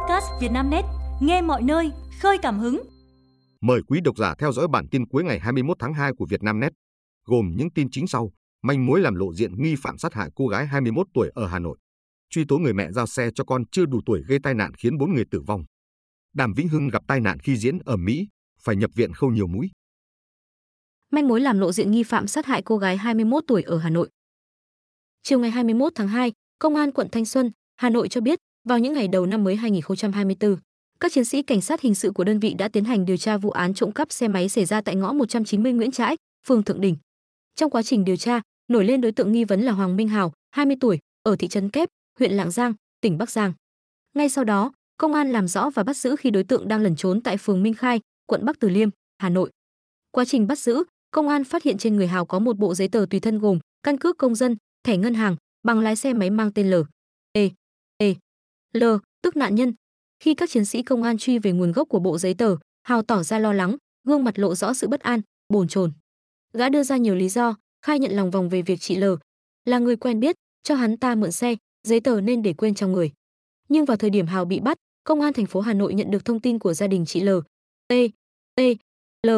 podcast Vietnamnet, nghe mọi nơi, khơi cảm hứng. Mời quý độc giả theo dõi bản tin cuối ngày 21 tháng 2 của Vietnamnet, gồm những tin chính sau: manh mối làm lộ diện nghi phạm sát hại cô gái 21 tuổi ở Hà Nội, truy tố người mẹ giao xe cho con chưa đủ tuổi gây tai nạn khiến 4 người tử vong. Đàm Vĩnh Hưng gặp tai nạn khi diễn ở Mỹ, phải nhập viện khâu nhiều mũi. Manh mối làm lộ diện nghi phạm sát hại cô gái 21 tuổi ở Hà Nội. Chiều ngày 21 tháng 2, Công an quận Thanh Xuân, Hà Nội cho biết, vào những ngày đầu năm mới 2024, các chiến sĩ cảnh sát hình sự của đơn vị đã tiến hành điều tra vụ án trộm cắp xe máy xảy ra tại ngõ 190 Nguyễn Trãi, phường Thượng Đình. Trong quá trình điều tra, nổi lên đối tượng nghi vấn là Hoàng Minh Hào, 20 tuổi, ở thị trấn Kép, huyện Lạng Giang, tỉnh Bắc Giang. Ngay sau đó, công an làm rõ và bắt giữ khi đối tượng đang lẩn trốn tại phường Minh Khai, quận Bắc Từ Liêm, Hà Nội. Quá trình bắt giữ, công an phát hiện trên người Hào có một bộ giấy tờ tùy thân gồm căn cước công dân, thẻ ngân hàng, bằng lái xe máy mang tên L. E. L, tức nạn nhân. Khi các chiến sĩ công an truy về nguồn gốc của bộ giấy tờ, Hào tỏ ra lo lắng, gương mặt lộ rõ sự bất an, bồn chồn. Gã đưa ra nhiều lý do, khai nhận lòng vòng về việc chị L là người quen biết, cho hắn ta mượn xe, giấy tờ nên để quên trong người. Nhưng vào thời điểm Hào bị bắt, công an thành phố Hà Nội nhận được thông tin của gia đình chị L, T, T, L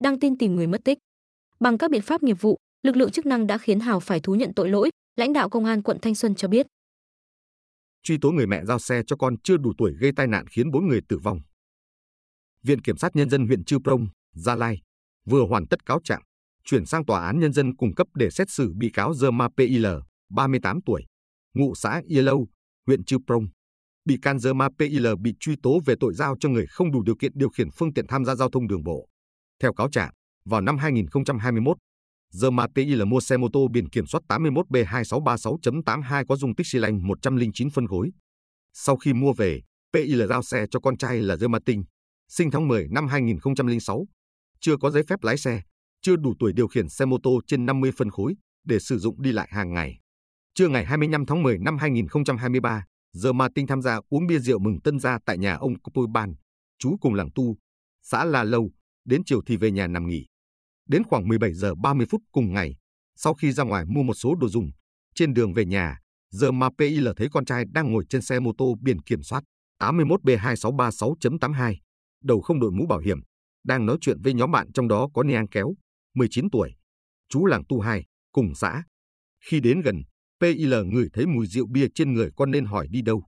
đăng tin tìm người mất tích. Bằng các biện pháp nghiệp vụ, lực lượng chức năng đã khiến Hào phải thú nhận tội lỗi, lãnh đạo công an quận Thanh Xuân cho biết. Truy tố người mẹ giao xe cho con chưa đủ tuổi gây tai nạn khiến bốn người tử vong. Viện Kiểm sát Nhân dân huyện Chư Prong, Gia Lai vừa hoàn tất cáo trạng, chuyển sang Tòa án Nhân dân cung cấp để xét xử bị cáo Dơ PIL, 38 tuổi, ngụ xã Ia Lâu, huyện Chư Prong. Bị can Dơ PIL bị truy tố về tội giao cho người không đủ điều kiện điều khiển phương tiện tham gia giao thông đường bộ. Theo cáo trạng, vào năm 2021, Giờ mà TI là mua xe mô tô biển kiểm soát 81B2636.82 có dung tích xi lanh 109 phân khối. Sau khi mua về, PI là giao xe cho con trai là Dơ Martin, sinh tháng 10 năm 2006. Chưa có giấy phép lái xe, chưa đủ tuổi điều khiển xe mô tô trên 50 phân khối để sử dụng đi lại hàng ngày. Trưa ngày 25 tháng 10 năm 2023, Giờ Martin tham gia uống bia rượu mừng tân gia tại nhà ông Copui Ban, chú cùng làng tu, xã La Lâu, đến chiều thì về nhà nằm nghỉ. Đến khoảng 17 giờ 30 phút cùng ngày, sau khi ra ngoài mua một số đồ dùng, trên đường về nhà, giờ mà PIL thấy con trai đang ngồi trên xe mô tô biển kiểm soát 81B2636.82, đầu không đội mũ bảo hiểm, đang nói chuyện với nhóm bạn trong đó có Niang Kéo, 19 tuổi, chú làng Tu Hai, cùng xã. Khi đến gần, PIL ngửi thấy mùi rượu bia trên người con nên hỏi đi đâu.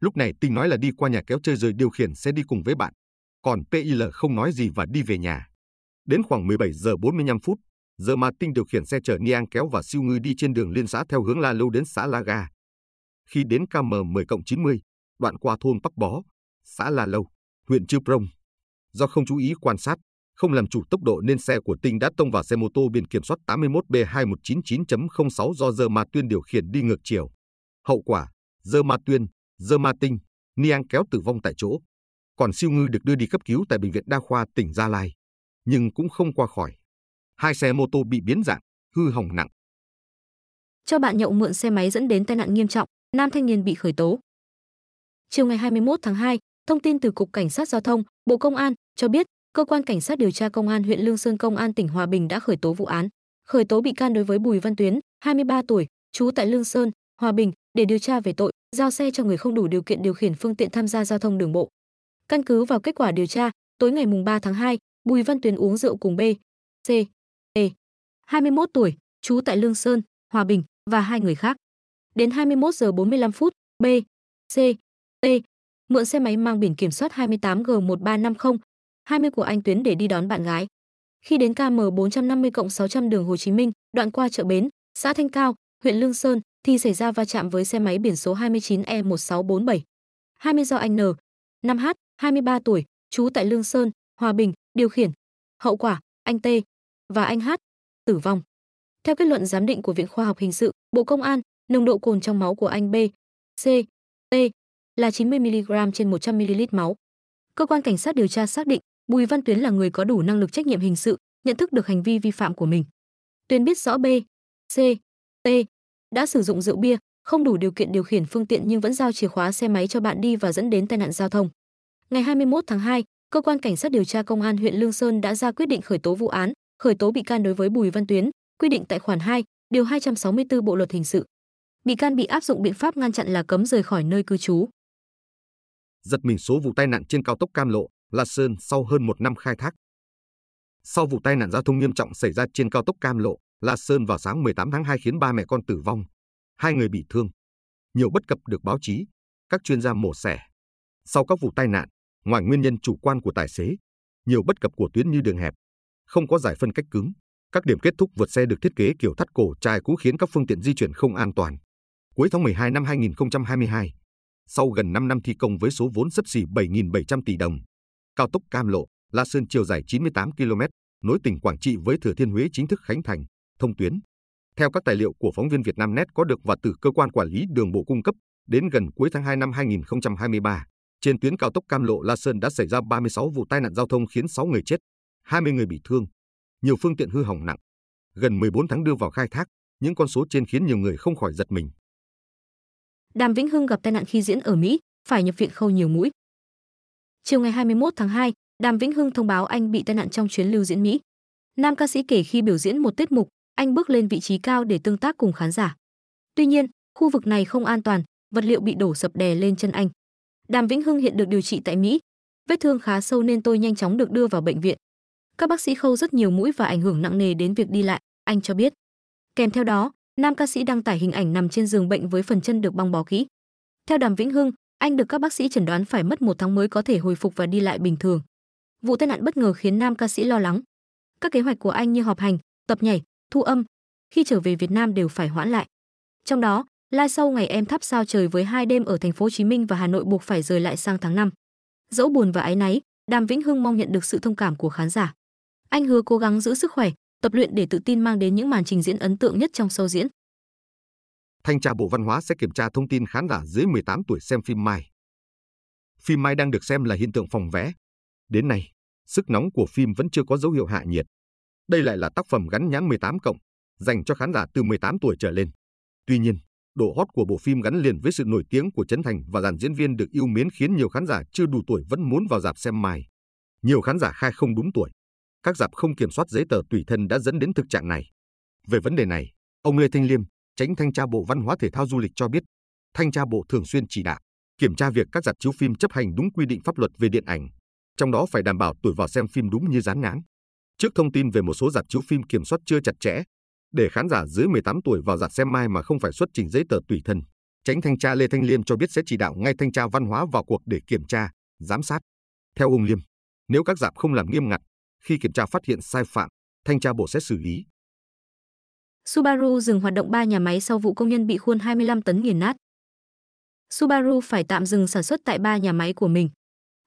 Lúc này Tinh nói là đi qua nhà kéo chơi rồi điều khiển xe đi cùng với bạn. Còn PIL không nói gì và đi về nhà. Đến khoảng 17 giờ 45 phút, giờ mà Tinh điều khiển xe chở Niang kéo và siêu ngư đi trên đường liên xã theo hướng La Lâu đến xã La Ga. Khi đến KM 10 90, đoạn qua thôn Bắc Bó, xã La Lâu, huyện Chư Prông, do không chú ý quan sát, không làm chủ tốc độ nên xe của Tinh đã tông vào xe mô tô biển kiểm soát 81B2199.06 do Dơ Ma Tuyên điều khiển đi ngược chiều. Hậu quả, Dơ Ma Tuyên, Dơ Ma Tinh, Niang kéo tử vong tại chỗ. Còn siêu ngư được đưa đi cấp cứu tại Bệnh viện Đa khoa tỉnh Gia Lai nhưng cũng không qua khỏi. Hai xe mô tô bị biến dạng, hư hỏng nặng. Cho bạn nhậu mượn xe máy dẫn đến tai nạn nghiêm trọng, nam thanh niên bị khởi tố. Chiều ngày 21 tháng 2, thông tin từ Cục Cảnh sát Giao thông, Bộ Công an cho biết, cơ quan cảnh sát điều tra công an huyện Lương Sơn Công an tỉnh Hòa Bình đã khởi tố vụ án, khởi tố bị can đối với Bùi Văn Tuyến, 23 tuổi, trú tại Lương Sơn, Hòa Bình để điều tra về tội giao xe cho người không đủ điều kiện điều khiển phương tiện tham gia giao thông đường bộ. Căn cứ vào kết quả điều tra, tối ngày 3 tháng 2, Bùi Văn Tuyền uống rượu cùng B, C, E, 21 tuổi, trú tại Lương Sơn, Hòa Bình và hai người khác. Đến 21 giờ 45 phút, B, C, E mượn xe máy mang biển kiểm soát 28G1350, 20 của anh Tuyến để đi đón bạn gái. Khi đến KM 450-600 đường Hồ Chí Minh, đoạn qua chợ Bến, xã Thanh Cao, huyện Lương Sơn, thì xảy ra va chạm với xe máy biển số 29E1647. 20 do anh N, 5H, 23 tuổi, trú tại Lương Sơn, Hòa Bình, điều khiển. Hậu quả, anh T và anh H tử vong. Theo kết luận giám định của Viện Khoa học Hình sự, Bộ Công an, nồng độ cồn trong máu của anh B, C, T là 90 mg trên 100 ml máu. Cơ quan cảnh sát điều tra xác định Bùi Văn Tuyến là người có đủ năng lực trách nhiệm hình sự, nhận thức được hành vi vi phạm của mình. Tuyến biết rõ B, C, T đã sử dụng rượu bia, không đủ điều kiện điều khiển phương tiện nhưng vẫn giao chìa khóa xe máy cho bạn đi và dẫn đến tai nạn giao thông. Ngày 21 tháng 2, cơ quan cảnh sát điều tra công an huyện Lương Sơn đã ra quyết định khởi tố vụ án, khởi tố bị can đối với Bùi Văn Tuyến, quy định tại khoản 2, điều 264 Bộ luật hình sự. Bị can bị áp dụng biện pháp ngăn chặn là cấm rời khỏi nơi cư trú. giật mình số vụ tai nạn trên cao tốc Cam Lộ, La Sơn sau hơn một năm khai thác. Sau vụ tai nạn giao thông nghiêm trọng xảy ra trên cao tốc Cam Lộ, La Sơn vào sáng 18 tháng 2 khiến ba mẹ con tử vong, hai người bị thương. Nhiều bất cập được báo chí, các chuyên gia mổ xẻ. Sau các vụ tai nạn, ngoài nguyên nhân chủ quan của tài xế, nhiều bất cập của tuyến như đường hẹp, không có giải phân cách cứng, các điểm kết thúc vượt xe được thiết kế kiểu thắt cổ chai cũ khiến các phương tiện di chuyển không an toàn. Cuối tháng 12 năm 2022, sau gần 5 năm thi công với số vốn sấp xỉ 7.700 tỷ đồng, cao tốc Cam Lộ, La Sơn chiều dài 98 km, nối tỉnh Quảng Trị với Thừa Thiên Huế chính thức khánh thành, thông tuyến. Theo các tài liệu của phóng viên Việt Nam Net có được và từ cơ quan quản lý đường bộ cung cấp, đến gần cuối tháng 2 năm 2023, trên tuyến cao tốc Cam Lộ La Sơn đã xảy ra 36 vụ tai nạn giao thông khiến 6 người chết, 20 người bị thương, nhiều phương tiện hư hỏng nặng. Gần 14 tháng đưa vào khai thác, những con số trên khiến nhiều người không khỏi giật mình. Đàm Vĩnh Hưng gặp tai nạn khi diễn ở Mỹ, phải nhập viện khâu nhiều mũi. Chiều ngày 21 tháng 2, Đàm Vĩnh Hưng thông báo anh bị tai nạn trong chuyến lưu diễn Mỹ. Nam ca sĩ kể khi biểu diễn một tiết mục, anh bước lên vị trí cao để tương tác cùng khán giả. Tuy nhiên, khu vực này không an toàn, vật liệu bị đổ sập đè lên chân anh. Đàm Vĩnh Hưng hiện được điều trị tại Mỹ. Vết thương khá sâu nên tôi nhanh chóng được đưa vào bệnh viện. Các bác sĩ khâu rất nhiều mũi và ảnh hưởng nặng nề đến việc đi lại, anh cho biết. Kèm theo đó, nam ca sĩ đăng tải hình ảnh nằm trên giường bệnh với phần chân được băng bó kỹ. Theo Đàm Vĩnh Hưng, anh được các bác sĩ chẩn đoán phải mất một tháng mới có thể hồi phục và đi lại bình thường. Vụ tai nạn bất ngờ khiến nam ca sĩ lo lắng. Các kế hoạch của anh như họp hành, tập nhảy, thu âm, khi trở về Việt Nam đều phải hoãn lại. Trong đó, live sau ngày em thắp sao trời với hai đêm ở thành phố Hồ Chí Minh và Hà Nội buộc phải rời lại sang tháng 5. Dẫu buồn và áy náy, Đàm Vĩnh Hưng mong nhận được sự thông cảm của khán giả. Anh hứa cố gắng giữ sức khỏe, tập luyện để tự tin mang đến những màn trình diễn ấn tượng nhất trong show diễn. Thanh tra Bộ Văn hóa sẽ kiểm tra thông tin khán giả dưới 18 tuổi xem phim Mai. Phim Mai đang được xem là hiện tượng phòng vé. Đến nay, sức nóng của phim vẫn chưa có dấu hiệu hạ nhiệt. Đây lại là tác phẩm gắn nhãn 18 cộng, dành cho khán giả từ 18 tuổi trở lên. Tuy nhiên, độ hot của bộ phim gắn liền với sự nổi tiếng của Trấn Thành và dàn diễn viên được yêu mến khiến nhiều khán giả chưa đủ tuổi vẫn muốn vào dạp xem mài. Nhiều khán giả khai không đúng tuổi, các dạp không kiểm soát giấy tờ tùy thân đã dẫn đến thực trạng này. Về vấn đề này, ông Lê Thanh Liêm, tránh thanh tra Bộ Văn hóa Thể thao Du lịch cho biết, thanh tra Bộ thường xuyên chỉ đạo kiểm tra việc các dạp chiếu phim chấp hành đúng quy định pháp luật về điện ảnh, trong đó phải đảm bảo tuổi vào xem phim đúng như dán ngán. Trước thông tin về một số dạp chiếu phim kiểm soát chưa chặt chẽ, để khán giả dưới 18 tuổi vào dạp xem mai mà không phải xuất trình giấy tờ tùy thân, tránh thanh tra Lê Thanh Liêm cho biết sẽ chỉ đạo ngay thanh tra văn hóa vào cuộc để kiểm tra, giám sát. Theo ông Liêm, nếu các dạp không làm nghiêm ngặt, khi kiểm tra phát hiện sai phạm, thanh tra bộ sẽ xử lý. Subaru dừng hoạt động 3 nhà máy sau vụ công nhân bị khuôn 25 tấn nghiền nát. Subaru phải tạm dừng sản xuất tại 3 nhà máy của mình.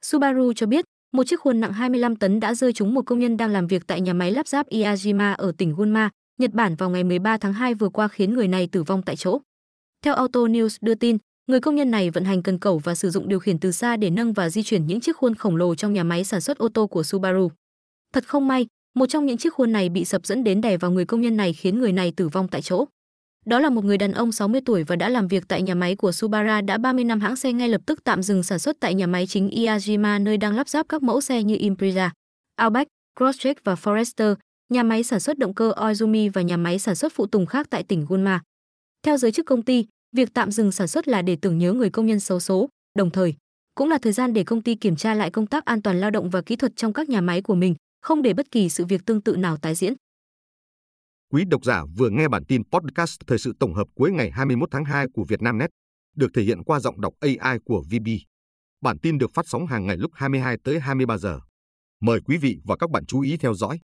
Subaru cho biết, một chiếc khuôn nặng 25 tấn đã rơi trúng một công nhân đang làm việc tại nhà máy lắp ráp Iajima ở tỉnh Gunma, Nhật Bản vào ngày 13 tháng 2 vừa qua khiến người này tử vong tại chỗ. Theo Auto News đưa tin, người công nhân này vận hành cần cẩu và sử dụng điều khiển từ xa để nâng và di chuyển những chiếc khuôn khổng lồ trong nhà máy sản xuất ô tô của Subaru. Thật không may, một trong những chiếc khuôn này bị sập dẫn đến đè vào người công nhân này khiến người này tử vong tại chỗ. Đó là một người đàn ông 60 tuổi và đã làm việc tại nhà máy của Subaru đã 30 năm hãng xe ngay lập tức tạm dừng sản xuất tại nhà máy chính Iajima nơi đang lắp ráp các mẫu xe như Impreza, Outback, Crosstrek và Forester, nhà máy sản xuất động cơ Oizumi và nhà máy sản xuất phụ tùng khác tại tỉnh Gunma. Theo giới chức công ty, việc tạm dừng sản xuất là để tưởng nhớ người công nhân xấu số, đồng thời cũng là thời gian để công ty kiểm tra lại công tác an toàn lao động và kỹ thuật trong các nhà máy của mình, không để bất kỳ sự việc tương tự nào tái diễn. Quý độc giả vừa nghe bản tin podcast thời sự tổng hợp cuối ngày 21 tháng 2 của Vietnamnet, được thể hiện qua giọng đọc AI của VB. Bản tin được phát sóng hàng ngày lúc 22 tới 23 giờ. Mời quý vị và các bạn chú ý theo dõi.